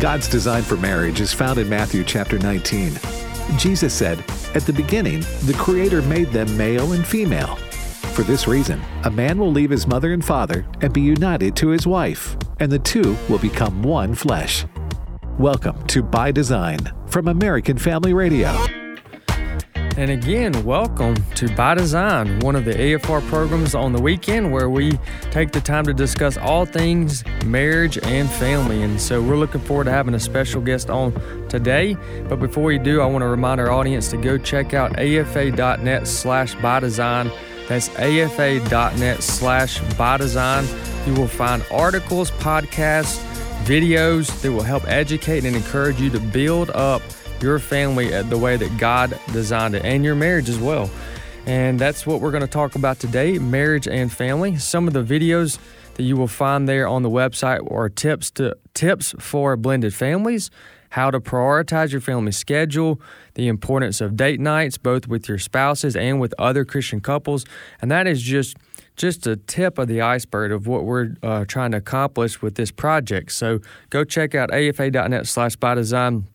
God's design for marriage is found in Matthew chapter 19. Jesus said, At the beginning, the Creator made them male and female. For this reason, a man will leave his mother and father and be united to his wife, and the two will become one flesh. Welcome to By Design from American Family Radio. And again, welcome to By Design, one of the AFR programs on the weekend where we take the time to discuss all things marriage and family. And so we're looking forward to having a special guest on today. But before we do, I want to remind our audience to go check out afa.net slash by design. That's afa.net slash by design. You will find articles, podcasts, videos that will help educate and encourage you to build up your family the way that God designed it and your marriage as well. And that's what we're going to talk about today marriage and family. Some of the videos that you will find there on the website are tips to tips for blended families, how to prioritize your family schedule, the importance of date nights both with your spouses and with other Christian couples, and that is just just a tip of the iceberg of what we're uh, trying to accomplish with this project. So go check out afa.net slash by design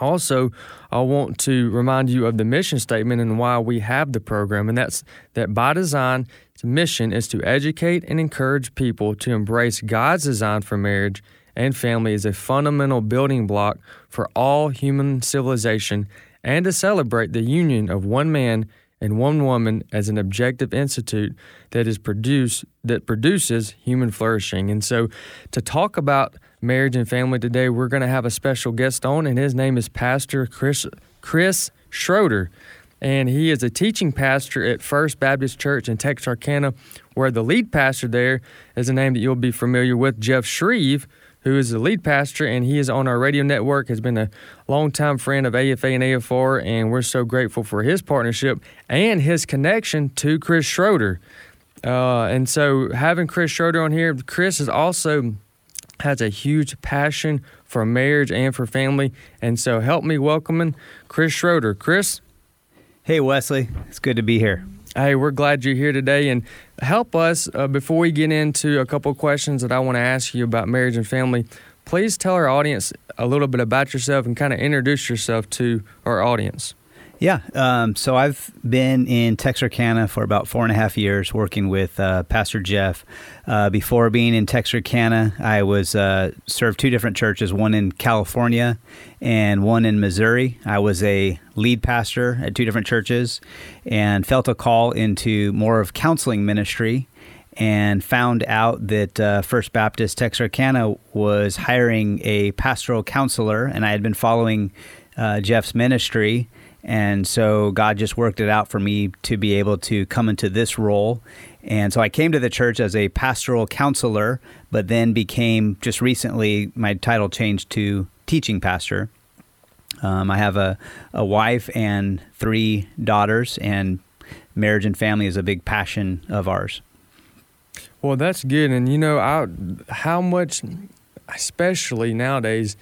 also, I want to remind you of the mission statement and why we have the program, and that's that by design, its mission is to educate and encourage people to embrace God's design for marriage and family as a fundamental building block for all human civilization and to celebrate the union of one man and one woman as an objective institute that is produce that produces human flourishing. And so to talk about marriage and family today, we're going to have a special guest on, and his name is Pastor Chris, Chris Schroder. And he is a teaching pastor at First Baptist Church in Texarkana, where the lead pastor there is a name that you'll be familiar with, Jeff Shreve, who is the lead pastor, and he is on our radio network, has been a longtime friend of AFA and AFR, and we're so grateful for his partnership and his connection to Chris Schroder. Uh, and so having Chris Schroder on here, Chris is also has a huge passion for marriage and for family. And so help me welcoming Chris Schroder. Chris? Hey, Wesley. It's good to be here. Hey, we're glad you're here today. And help us uh, before we get into a couple questions that I want to ask you about marriage and family. Please tell our audience a little bit about yourself and kind of introduce yourself to our audience. Yeah. Um, so I've been in Texarkana for about four and a half years working with uh, Pastor Jeff. Uh, before being in Texarkana, I was uh, served two different churches, one in California and one in Missouri. I was a lead pastor at two different churches and felt a call into more of counseling ministry and found out that uh, First Baptist Texarkana was hiring a pastoral counselor, and I had been following uh, Jeff's ministry and so God just worked it out for me to be able to come into this role. And so I came to the church as a pastoral counselor, but then became just recently, my title changed to teaching pastor. Um, I have a, a wife and three daughters, and marriage and family is a big passion of ours. Well, that's good. And you know, I, how much, especially nowadays,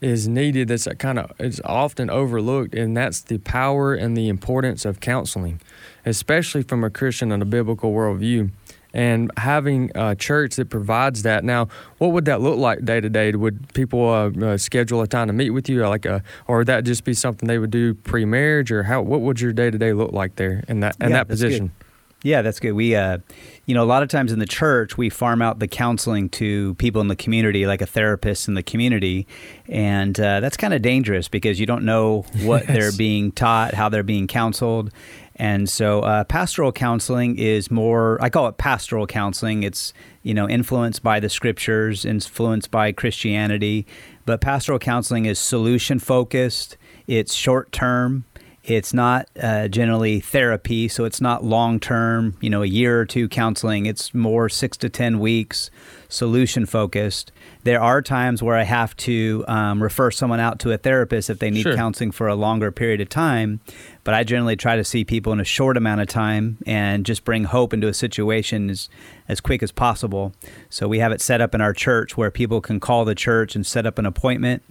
is needed that's kind of it's often overlooked and that's the power and the importance of counseling especially from a christian and a biblical worldview. And having a church that provides that now what would that look like day to day would people uh, uh, schedule a time to meet with you like a, or would that just be something they would do pre-marriage or how what would your day to day look like there in that in yeah, that position good. Yeah, that's good. We, uh, you know, a lot of times in the church, we farm out the counseling to people in the community, like a therapist in the community. And uh, that's kind of dangerous because you don't know what yes. they're being taught, how they're being counseled. And so uh, pastoral counseling is more, I call it pastoral counseling. It's, you know, influenced by the scriptures, influenced by Christianity. But pastoral counseling is solution focused, it's short term. It's not uh, generally therapy, so it's not long term, you know, a year or two counseling. It's more six to 10 weeks, solution focused. There are times where I have to um, refer someone out to a therapist if they need sure. counseling for a longer period of time. But I generally try to see people in a short amount of time and just bring hope into a situation as, as quick as possible. So we have it set up in our church where people can call the church and set up an appointment.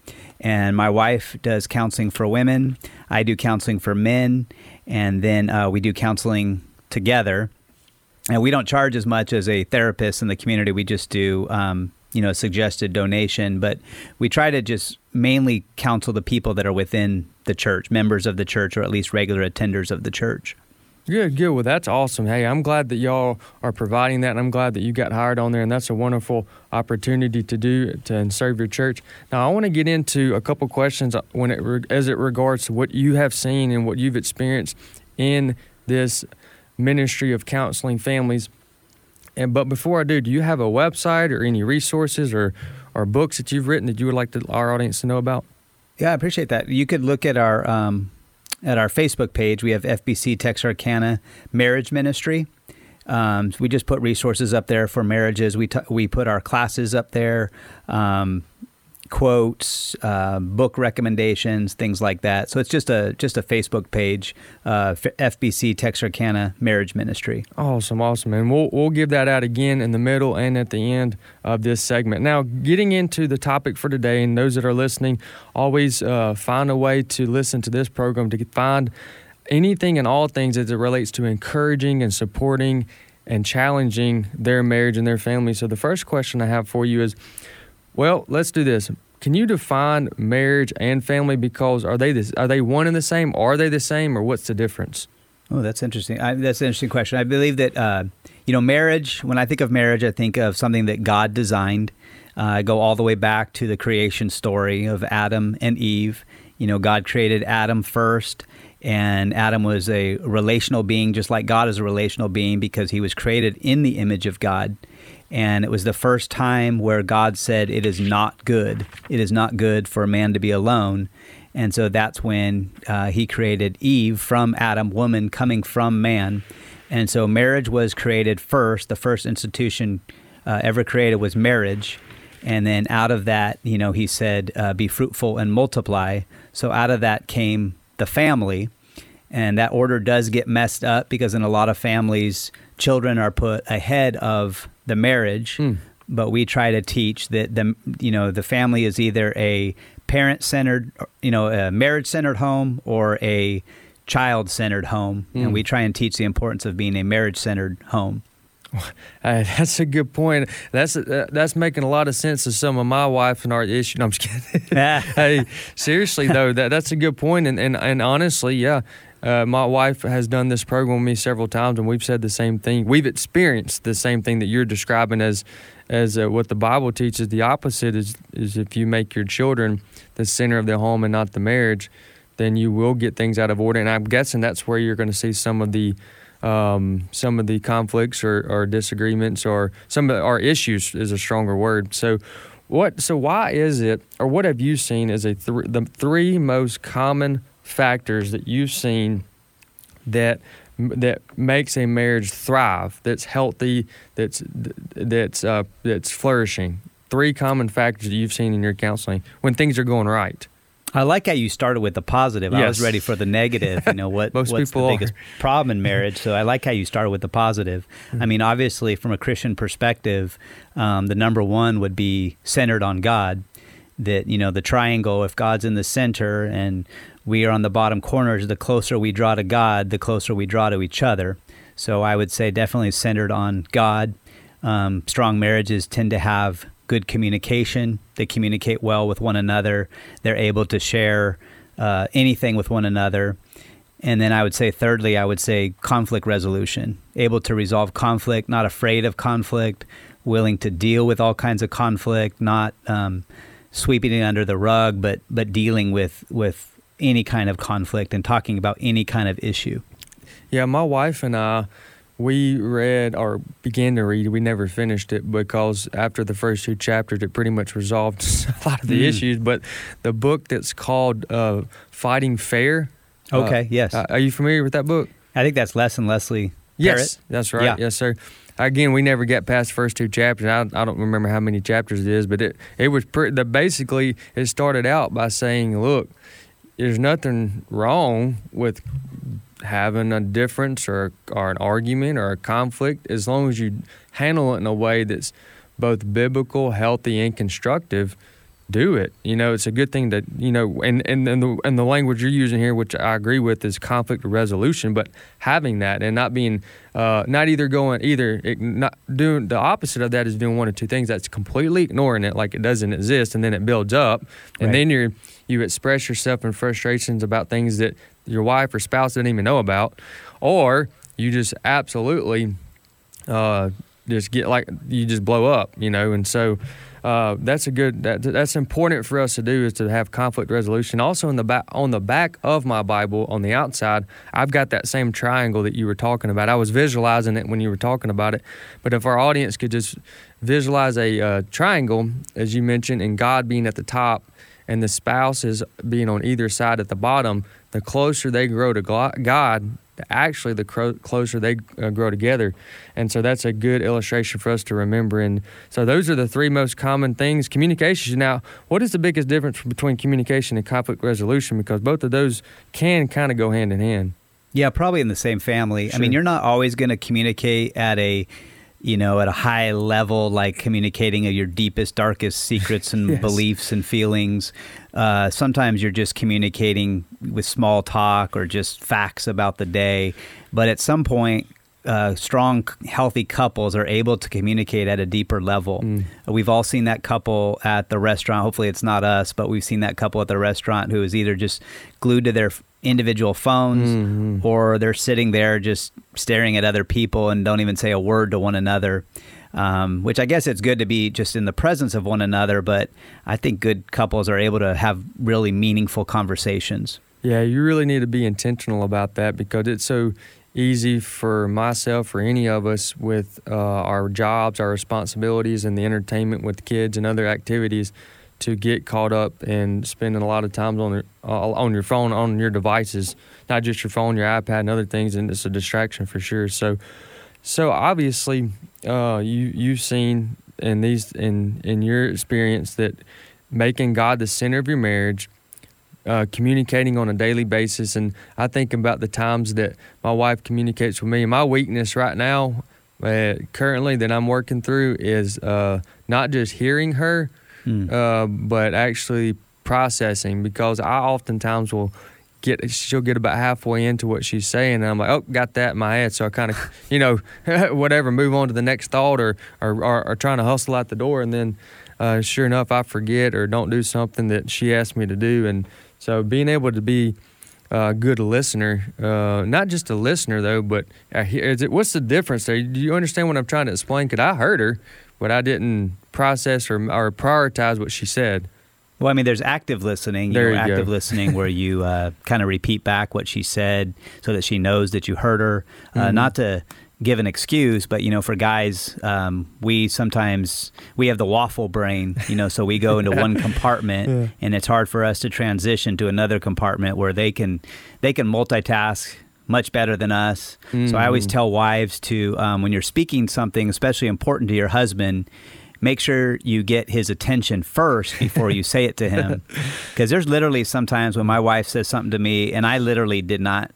And my wife does counseling for women, I do counseling for men, and then uh, we do counseling together and we don't charge as much as a therapist in the community. We just do um, you know, suggested donation, but we try to just mainly counsel the people that are within the church, members of the church, or at least regular attenders of the church. Good, good. Well, that's awesome. Hey, I'm glad that y'all are providing that, and I'm glad that you got hired on there, and that's a wonderful opportunity to do to and serve your church. Now, I want to get into a couple questions uh, when it as it regards to what you have seen and what you've experienced in this ministry of counseling families. And but before I do, do you have a website or any resources or or books that you've written that you would like to, our audience to know about? Yeah, I appreciate that. You could look at our um, at our Facebook page. We have FBC Texarkana Marriage Ministry. Um, we just put resources up there for marriages. We t- we put our classes up there. Um, quotes, uh, book recommendations, things like that. So it's just a just a Facebook page, uh, FBC Texarkana Marriage Ministry. Awesome, awesome, and we'll we'll give that out again in the middle and at the end of this segment. Now, getting into the topic for today, and those that are listening, always uh, find a way to listen to this program to find anything and all things as it relates to encouraging and supporting and challenging their marriage and their family. So the first question I have for you is well, let's do this. Can you define marriage and family? Because are they this, are they one and the same? Are they the same, or what's the difference? Oh, that's interesting. I, that's an interesting question. I believe that uh, you know marriage. When I think of marriage, I think of something that God designed. Uh, I go all the way back to the creation story of Adam and Eve. You know, God created Adam first, and Adam was a relational being, just like God is a relational being, because he was created in the image of God. And it was the first time where God said, It is not good. It is not good for a man to be alone. And so that's when uh, he created Eve from Adam, woman coming from man. And so marriage was created first. The first institution uh, ever created was marriage. And then out of that, you know, he said, uh, be fruitful and multiply. So out of that came the family. And that order does get messed up because in a lot of families, children are put ahead of the marriage, mm. but we try to teach that the you know the family is either a parent centered, you know, a marriage centered home or a child centered home, mm. and we try and teach the importance of being a marriage centered home. Uh, that's a good point. That's uh, that's making a lot of sense to some of my wife and our issue. No, I'm just kidding. hey, seriously though, that that's a good point, and and, and honestly, yeah, uh, my wife has done this program with me several times, and we've said the same thing. We've experienced the same thing that you're describing as as uh, what the Bible teaches. The opposite is is if you make your children the center of the home and not the marriage, then you will get things out of order. And I'm guessing that's where you're going to see some of the um, some of the conflicts or, or disagreements or some of our issues is a stronger word. So. What so why is it or what have you seen as a th- the three most common factors that you've seen that that makes a marriage thrive, that's healthy, that's that's uh, that's flourishing. Three common factors that you've seen in your counseling when things are going right. I like how you started with the positive. Yes. I was ready for the negative. You know what? Most what's people the biggest are. problem in marriage? So I like how you started with the positive. Mm-hmm. I mean, obviously, from a Christian perspective, um, the number one would be centered on God. That you know the triangle. If God's in the center and we are on the bottom corners, the closer we draw to God, the closer we draw to each other. So I would say definitely centered on God. Um, strong marriages tend to have good communication. They communicate well with one another. They're able to share uh, anything with one another. And then I would say, thirdly, I would say conflict resolution, able to resolve conflict, not afraid of conflict, willing to deal with all kinds of conflict, not um, sweeping it under the rug, but but dealing with with any kind of conflict and talking about any kind of issue. Yeah, my wife and I, we read or began to read. We never finished it because after the first two chapters, it pretty much resolved a lot of the mm. issues. But the book that's called uh, "Fighting Fair." Uh, okay. Uh, yes. are you familiar with that book? I think that's Les and Leslie. Yes, that's right. Yeah. Yes, sir. Again, we never get past the first two chapters. I, I don't remember how many chapters it is, but it it was pretty. The, basically it started out by saying, "Look, there's nothing wrong with having a difference or or an argument or a conflict as long as you handle it in a way that's both biblical, healthy, and constructive. do it. You know, it's a good thing that you know, and and and the and the language you're using here, which I agree with, is conflict resolution. But having that and not being, uh, not either going either not doing the opposite of that is doing one or two things. That's completely ignoring it, like it doesn't exist, and then it builds up, and right. then you're you express yourself in frustrations about things that your wife or spouse didn't even know about, or you just absolutely uh, just get like you just blow up, you know, and so uh, that's a good that, that's important for us to do is to have conflict resolution. Also, in the back on the back of my Bible on the outside, I've got that same triangle that you were talking about. I was visualizing it when you were talking about it, but if our audience could just visualize a uh, triangle, as you mentioned, and God being at the top and the spouses being on either side at the bottom, the closer they grow to God, actually the closer they uh, grow together. And so that's a good illustration for us to remember. And so those are the three most common things. Communication. Now, what is the biggest difference between communication and conflict resolution? Because both of those can kind of go hand in hand. Yeah, probably in the same family. Sure. I mean, you're not always going to communicate at a you know, at a high level, like communicating your deepest, darkest secrets and yes. beliefs and feelings. Uh, sometimes you're just communicating with small talk or just facts about the day. But at some point, uh, strong, healthy couples are able to communicate at a deeper level. Mm. We've all seen that couple at the restaurant. Hopefully, it's not us, but we've seen that couple at the restaurant who is either just glued to their individual phones mm-hmm. or they're sitting there just staring at other people and don't even say a word to one another. Um, which I guess it's good to be just in the presence of one another, but I think good couples are able to have really meaningful conversations. Yeah, you really need to be intentional about that because it's so easy for myself or any of us with uh, our jobs, our responsibilities, and the entertainment with kids and other activities to get caught up in spending a lot of times on uh, on your phone, on your devices, not just your phone, your iPad, and other things, and it's a distraction for sure. So, so obviously, uh, you you've seen in these in in your experience that making God the center of your marriage, uh, communicating on a daily basis, and I think about the times that my wife communicates with me. My weakness right now, uh, currently that I'm working through, is uh, not just hearing her mm. uh, but actually processing because I oftentimes will get she'll get about halfway into what she's saying and I'm like oh got that in my head. So I kind of you know whatever move on to the next thought or or, or, or trying to hustle out the door and then uh, sure enough I forget or don't do something that she asked me to do and so being able to be a good listener uh, not just a listener though but it, what's the difference there? Do you understand what I'm trying to explain? Because I heard her but I didn't process or, or prioritize what she said. Well, I mean, there's active listening. There you, active go. listening where you uh, kind of repeat back what she said so that she knows that you heard her. Uh, mm-hmm. Not to give an excuse, but you know, for guys, um, we sometimes we have the waffle brain. You know, so we go into one compartment, yeah. and it's hard for us to transition to another compartment where they can they can multitask much better than us. Mm. So I always mm. tell wives to, um, when you're speaking something especially important to your husband, make sure you get his attention first before you say it to him. Because there's literally sometimes when my wife says something to me and I literally did not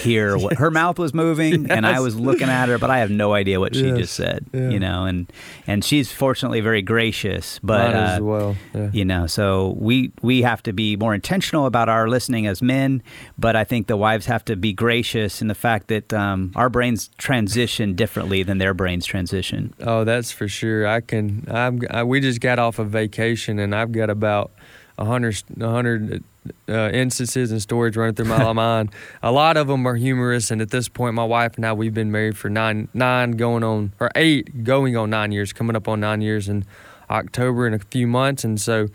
hear what her mouth was moving yes. and I was looking at her, but I have no idea what she yes. just said. Yeah. You know, and and she's fortunately very gracious, but uh, well. Yeah. you know, so we we have to be more intentional about our listening as men, but I think the wives have to be gracious in the fact that um, our brains transition differently than their brains transition. Oh, that's for sure. I can I'm, I, we just got off a of vacation, and I've got about a hundred, a hundred uh, instances and stories running through my mind. A lot of them are humorous, and at this point, my wife and I we've been married for nine, nine going on or eight, going on nine years, coming up on nine years in October in a few months, and so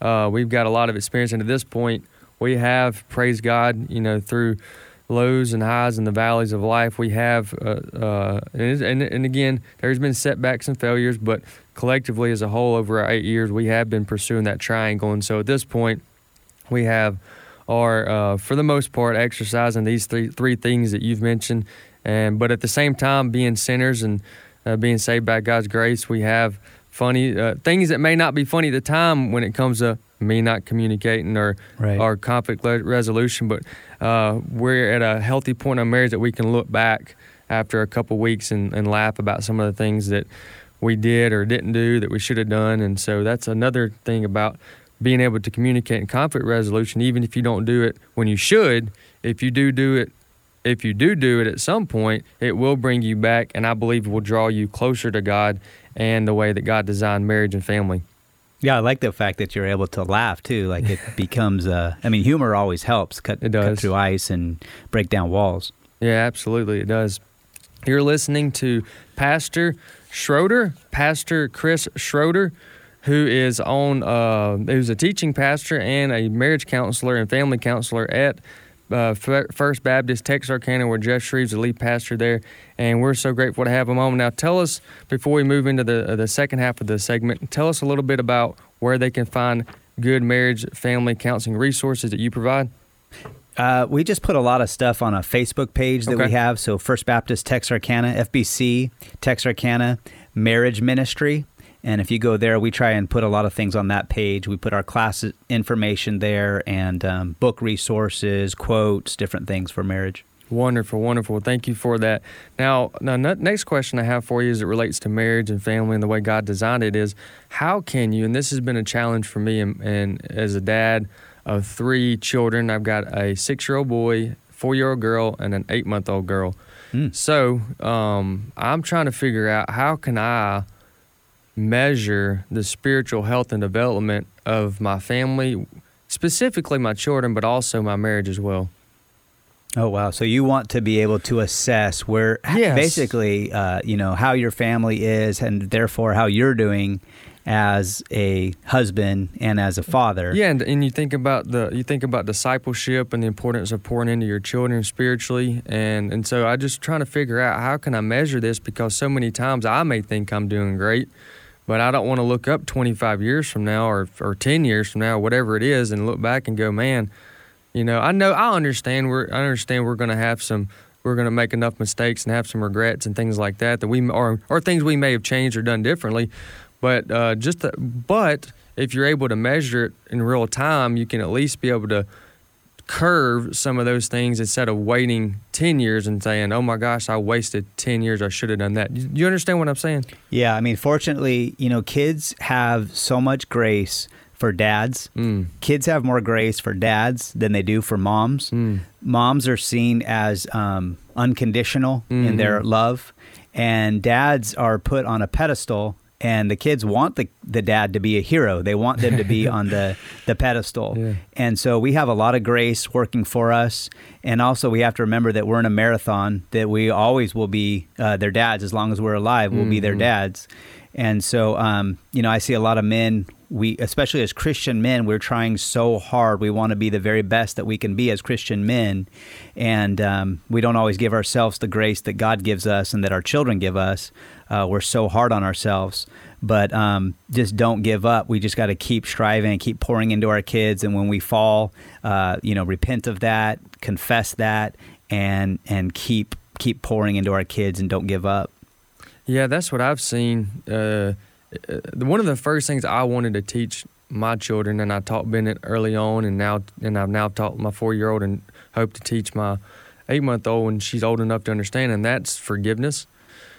uh, we've got a lot of experience. And at this point, we have praise God, you know, through lows and highs and the valleys of life. We have, uh, uh, and, and, and again, there's been setbacks and failures, but collectively as a whole over our eight years, we have been pursuing that triangle. And so at this point, we have are uh, for the most part exercising these three three things that you've mentioned, and but at the same time being sinners and uh, being saved by God's grace, we have funny uh, things that may not be funny at the time when it comes to me not communicating or right. or conflict resolution, but uh, we're at a healthy point in marriage that we can look back after a couple weeks and, and laugh about some of the things that we did or didn't do that we should have done. And so that's another thing about being able to communicate and conflict resolution, even if you don't do it when you should, if you do do it, if you do do it at some point, it will bring you back, and I believe will draw you closer to God and the way that God designed marriage and family. Yeah, I like the fact that you're able to laugh too. Like it becomes, uh, I mean, humor always helps cut, cut through ice and break down walls. Yeah, absolutely, it does. You're listening to Pastor Schroder, Pastor Chris Schroder, who is on, uh, who's a teaching pastor and a marriage counselor and family counselor at uh, First Baptist Texarkana, where Jeff Shreve's the lead pastor there, and we're so grateful to have him on. Now, tell us before we move into the uh, the second half of the segment, tell us a little bit about where they can find good marriage, family counseling resources that you provide. Uh, we just put a lot of stuff on a Facebook page that Okay. we have. So First Baptist Texarkana, FBC Texarkana Marriage Ministry. And if you go there, we try and put a lot of things on that page. We put our class information there and um, book resources, quotes, different things for marriage. Wonderful, wonderful. Thank you for that. Now, now, next question I have for you as it relates to marriage and family and the way God designed it is, how can you? And this has been a challenge for me, and, and as a dad of three children, I've got a six-year-old boy, four-year-old girl, and an eight-month-old girl. Mm. So, um, I'm trying to figure out how can I measure the spiritual health and development of my family, specifically my children, but also my marriage as well. Oh wow! So you want to be able to assess where, Yes. basically, uh, you know, how your family is, and therefore how you're doing as a husband and as a father. Yeah, and, and you think about the you think about discipleship and the importance of pouring into your children spiritually, and and so I just trying to figure out how can I measure this because so many times I may think I'm doing great, but I don't want to look up 25 years from now or or 10 years from now, whatever it is, and look back and go, man, you know, I know I understand we're I understand we're going to have some. We're going to make enough mistakes and have some regrets and things like that that we or or things we may have changed or done differently, but uh, just the, but if you're able to measure it in real time, you can at least be able to curve some of those things instead of waiting 10 years and saying, oh my gosh, I wasted 10 years. I should have done that. You, you understand what I'm saying? Yeah, I mean, fortunately, you know, kids have so much grace for dads. Mm. Kids have more grace for dads than they do for moms. Mm. Moms are seen as um, unconditional in their love, and dads are put on a pedestal. And the kids want the, the dad to be a hero. They want them to be on the, the pedestal. Yeah. And so we have a lot of grace working for us. And also, we have to remember that we're in a marathon, that we always will be uh, their dads as long as we're alive, we'll be their Mhm. dads. And so, um, you know, I see a lot of men, we, especially as Christian men, we're trying so hard. We want to be the very best that we can be as Christian men. And um, we don't always give ourselves the grace that God gives us and that our children give us. Uh, we're so hard on ourselves. But um, just don't give up. We just got to keep striving and keep pouring into our kids. And when we fall, uh, you know, repent of that, confess that, and and keep keep pouring into our kids and don't give up. Yeah, that's what I've seen. Uh, uh, one of the first things I wanted to teach my children, and I taught Bennett early on, and now and I've now taught my four year old, and hope to teach my eight month old when she's old enough to understand, and that's forgiveness.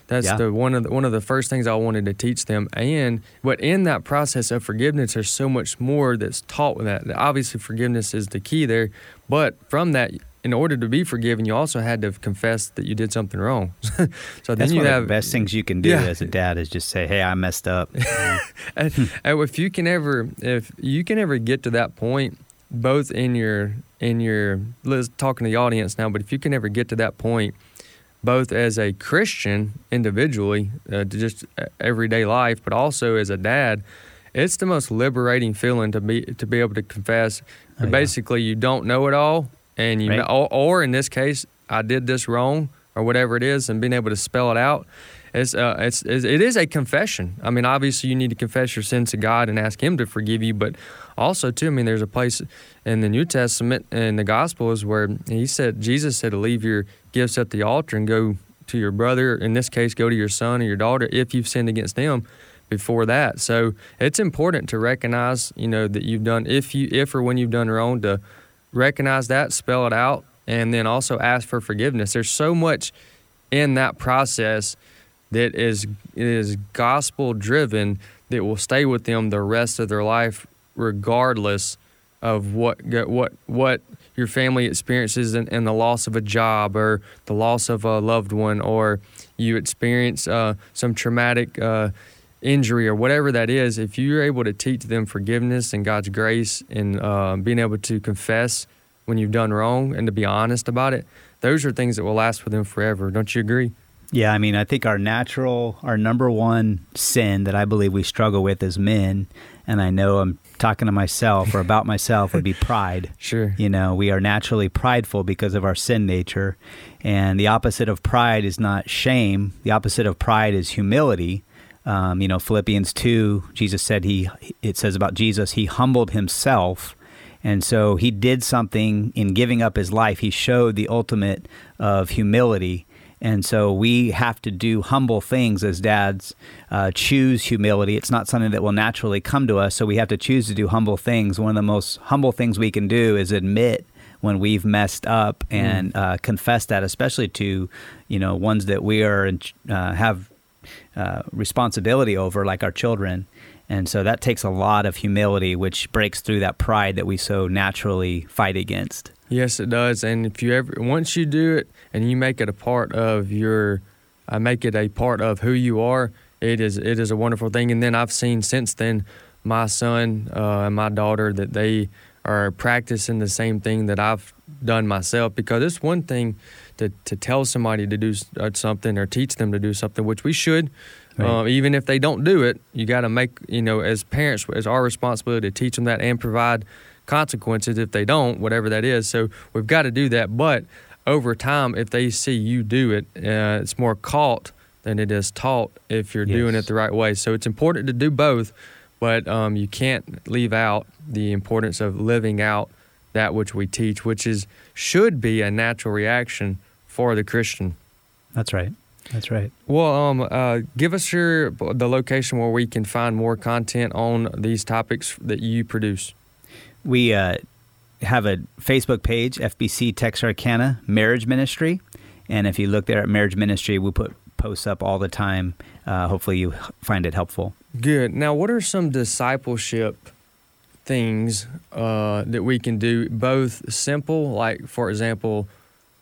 That's Yeah. the one of the, one of the first things I wanted to teach them, and but in that process of forgiveness, there's so much more that's taught with that. Obviously, forgiveness is the key there, but from that. In order to be forgiven, you also had to confess that you did something wrong. so then That's you one have of the best things you can do Yeah. as a dad is just say, "Hey, I messed up." Mm-hmm. and, and if you can ever if you can ever get to that point both in your in your let's talking to the audience now but if you can ever get to that point both as a christian individually uh, to just uh, everyday life but also as a dad it's the most liberating feeling to be to be able to confess Oh, yeah. basically you don't know it all and you Right. or, or in this case i did this wrong or whatever it is and being able to spell it out it's, uh, it's, it's it is a confession. I mean, obviously, you need to confess your sins to God and ask Him to forgive you. But also, too, I mean, there's a place in the New Testament and the Gospels where He said, Jesus said leave your gifts at the altar and go to your brother. In this case, go to your son or your daughter if you've sinned against them before that. So it's important to recognize, you know, that you've done if you if or when you've done wrong to recognize that, spell it out, and then also ask for forgiveness. There's so much in that process that is is gospel driven that will stay with them the rest of their life regardless of what what what your family experiences and, and the loss of a job or the loss of a loved one or you experience uh, some traumatic uh, injury or whatever that is, if you're able to teach them forgiveness and God's grace and uh, being able to confess when you've done wrong and to be honest about it, those are things that will last for them forever. Don't you agree? Yeah, I mean, I think our natural, our number one sin that I believe we struggle with as men, and I know I'm talking to myself or about myself, would be pride. Sure. You know, we are naturally prideful because of our sin nature. And the opposite of pride is not shame, the opposite of pride is humility. Um, you know, Philippians 2, Jesus said he, it says about Jesus, he humbled himself. And so he did something in giving up his life. He showed the ultimate of humility. And so we have to do humble things as dads, uh, choose humility. It's not something that will naturally come to us. So we have to choose to do humble things. One of the most humble things we can do is admit when we've messed up and mm. uh, confess that, especially to, you know, ones that we are uh, have uh, responsibility over, like our children. And so that takes a lot of humility, which breaks through that pride that we so naturally fight against. Yes, it does. And if you ever, once you do it and you make it a part of your, I uh, make it a part of who you are, it is it is a wonderful thing. And then I've seen since then my son uh, and my daughter that they are practicing the same thing that I've done myself because it's one thing to, to tell somebody to do uh, something or teach them to do something, which we should. Right. Uh, even if they don't do it, you got to make, you know, as parents, as our responsibility to teach them that and provide consequences if they don't, whatever that is. So we've got to do that. But over time, if they see you do it, uh, it's more caught than it is taught if you're yes. doing it the right way. So it's important to do both, but um, you can't leave out the importance of living out that which we teach, which is should be a natural reaction for the Christian. That's right. That's right. Well, um, uh, give us your the location where we can find more content on these topics that you produce. We uh, have a Facebook page, FBC Texarkana Marriage Ministry, and if you look there at Marriage Ministry, we put posts up all the time. Uh, hopefully, you find it helpful. Good. Now, what are some discipleship things uh, that we can do, both simple, like for example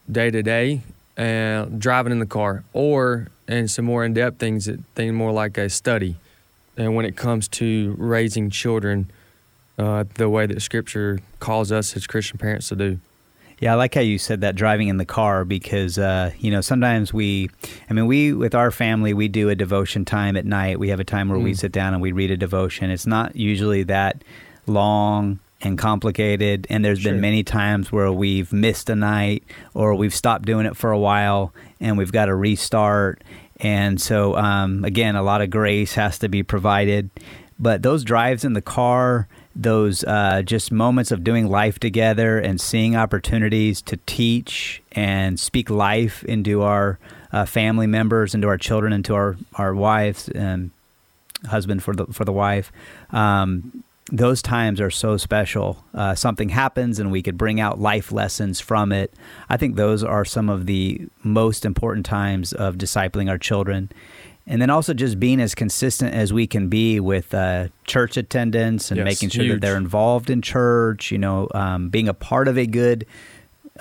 day to day driving in the car, or and some more in depth things that think more like a study. And when it comes to raising children, uh, the way that Scripture calls us as Christian parents to do. Yeah, I like how you said that driving in the car because uh, you know sometimes we, I mean, we with our family we do a devotion time at night. We have a time where mm. we sit down and we read a devotion. It's not usually that long and complicated. And there's sure. been many times where we've missed a night or we've stopped doing it for a while and we've got to restart. And so, um, again, a lot of grace has to be provided. But those drives in the car, those uh, just moments of doing life together and seeing opportunities to teach and speak life into our uh, family members, into our children, into our, our wives and husband for the for the wife. Um, those times are so special. Uh, something happens and we could bring out life lessons from it. I think those are some of the most important times of discipling our children. And then also just being as consistent as we can be with uh, church attendance and yes, making sure huge. that they're involved in church, you know, um, being a part of a good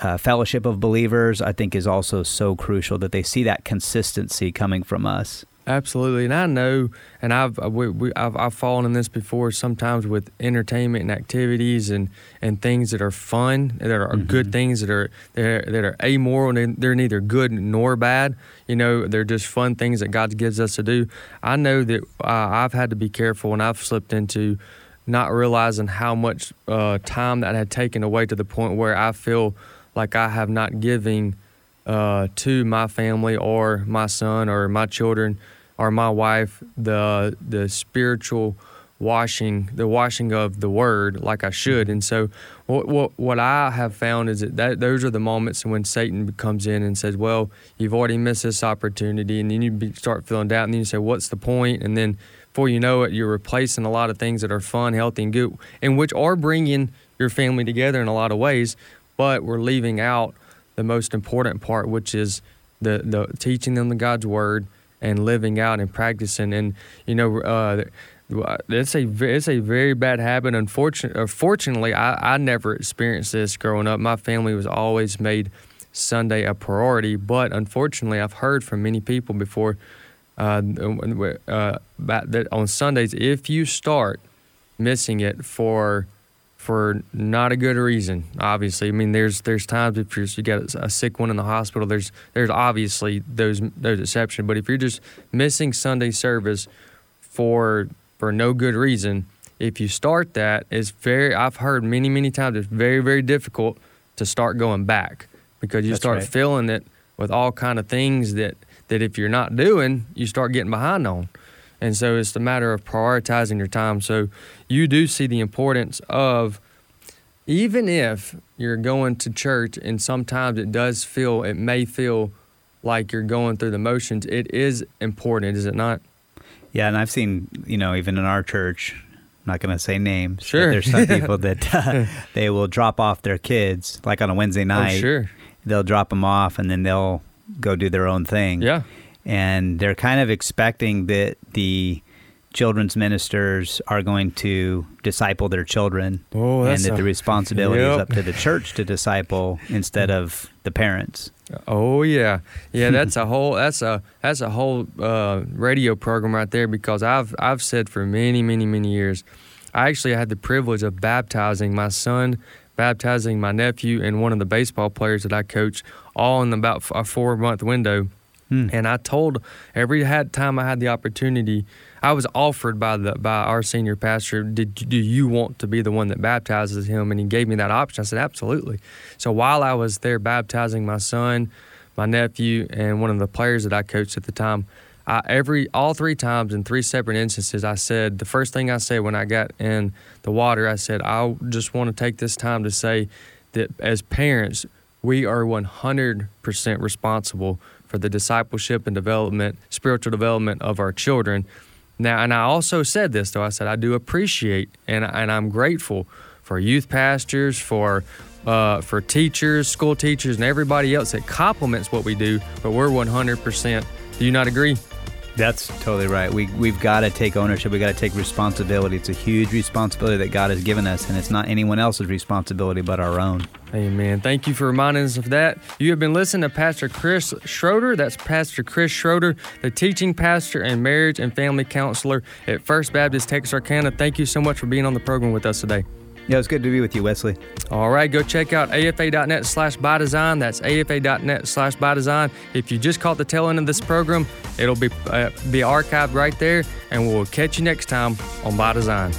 uh, fellowship of believers, I think is also so crucial that they see that consistency coming from us. Absolutely, and I know, and I've uh, we, we, I've, I've fallen in this before. Sometimes with entertainment and activities and, and things that are fun, that are mm-hmm. good things that are that are, that are amoral, and they're neither good nor bad. You know, they're just fun things that God gives us to do. I know that uh, I've had to be careful, and I've slipped into not realizing how much uh, time that had taken away to the point where I feel like I have not giving uh, to my family or my son or my children or my wife the the spiritual washing the washing of the word like I should. And so what what, what I have found is that, that those are the moments when Satan comes in and says well you've already missed this opportunity and then you start feeling doubt and then you say what's the point? And then before you know it you're replacing a lot of things that are fun healthy and good and which are bringing your family together in a lot of ways but we're leaving out the most important part which is the the teaching them the God's word and living out and practicing. And you know, uh, it's a it's a very bad habit. Unfortunately, fortunately, I, I never experienced this growing up. My family was always made Sunday a priority, but unfortunately, I've heard from many people before uh, uh, that on Sundays, if you start missing it for for not a good reason. Obviously, I mean, there's there's times if you're, you got a sick one in the hospital, there's there's obviously those those exceptions. But if you're just missing Sunday service for for no good reason, if you start that, it's very. I've heard many many times it's very very difficult to start going back because you That's start right. filling it with all kind of things that that if you're not doing, you start getting behind on. And so it's a matter of prioritizing your time. So you do see the importance of even if you're going to church and sometimes it does feel it may feel like you're going through the motions, it is important, is it not? Yeah, and I've seen, you know, even in our church, I'm not going to say names. but Sure. there's some people that uh, they will drop off their kids, like on a Wednesday night. Oh, sure. They'll drop them off and then they'll go do their own thing. Yeah. And they're kind of expecting that the children's ministers are going to disciple their children Oh, and that a- the responsibility is up to the church to disciple instead of the parents. Oh yeah, yeah. That's a whole. That's a that's a whole uh, radio program right there because I've I've said for many many many years, I actually had the privilege of baptizing my son, baptizing my nephew, and one of the baseball players that I coach, all in about a four month window. Hmm. And I told every had time I had the opportunity, I was offered by the by our senior pastor, did do you want to be the one that baptizes him? And he gave me that option. I said absolutely. So while I was there baptizing my son, my nephew, and one of the players that I coached at the time, I, every all three times in three separate instances, I said the first thing I said when I got in the water, I said I just want to take this time to say that as parents, we are 100% responsible for the discipleship and development, spiritual development of our children. Now, and I also said this though. I said I do appreciate and and I'm grateful for youth pastors, for uh, for teachers, school teachers, and everybody else that complements what we do. But we're 100%. Do you not agree? That's totally right. We we've got to take ownership. We've got to take responsibility. It's a huge responsibility that God has given us, and it's not anyone else's responsibility but our own. Amen. Thank you for reminding us of that. You have been listening to Pastor Chris Schroder. That's Pastor Chris Schroder, the teaching pastor and marriage and family counselor at First Baptist Texarkana. Thank you so much for being on the program with us today. Yeah, it's good to be with you, Wesley. All right, go check out afa.net slash by design. That's afa.net slash by design. If you just caught the tail end of this program, it'll be uh, be archived right there, and we'll catch you next time on by design.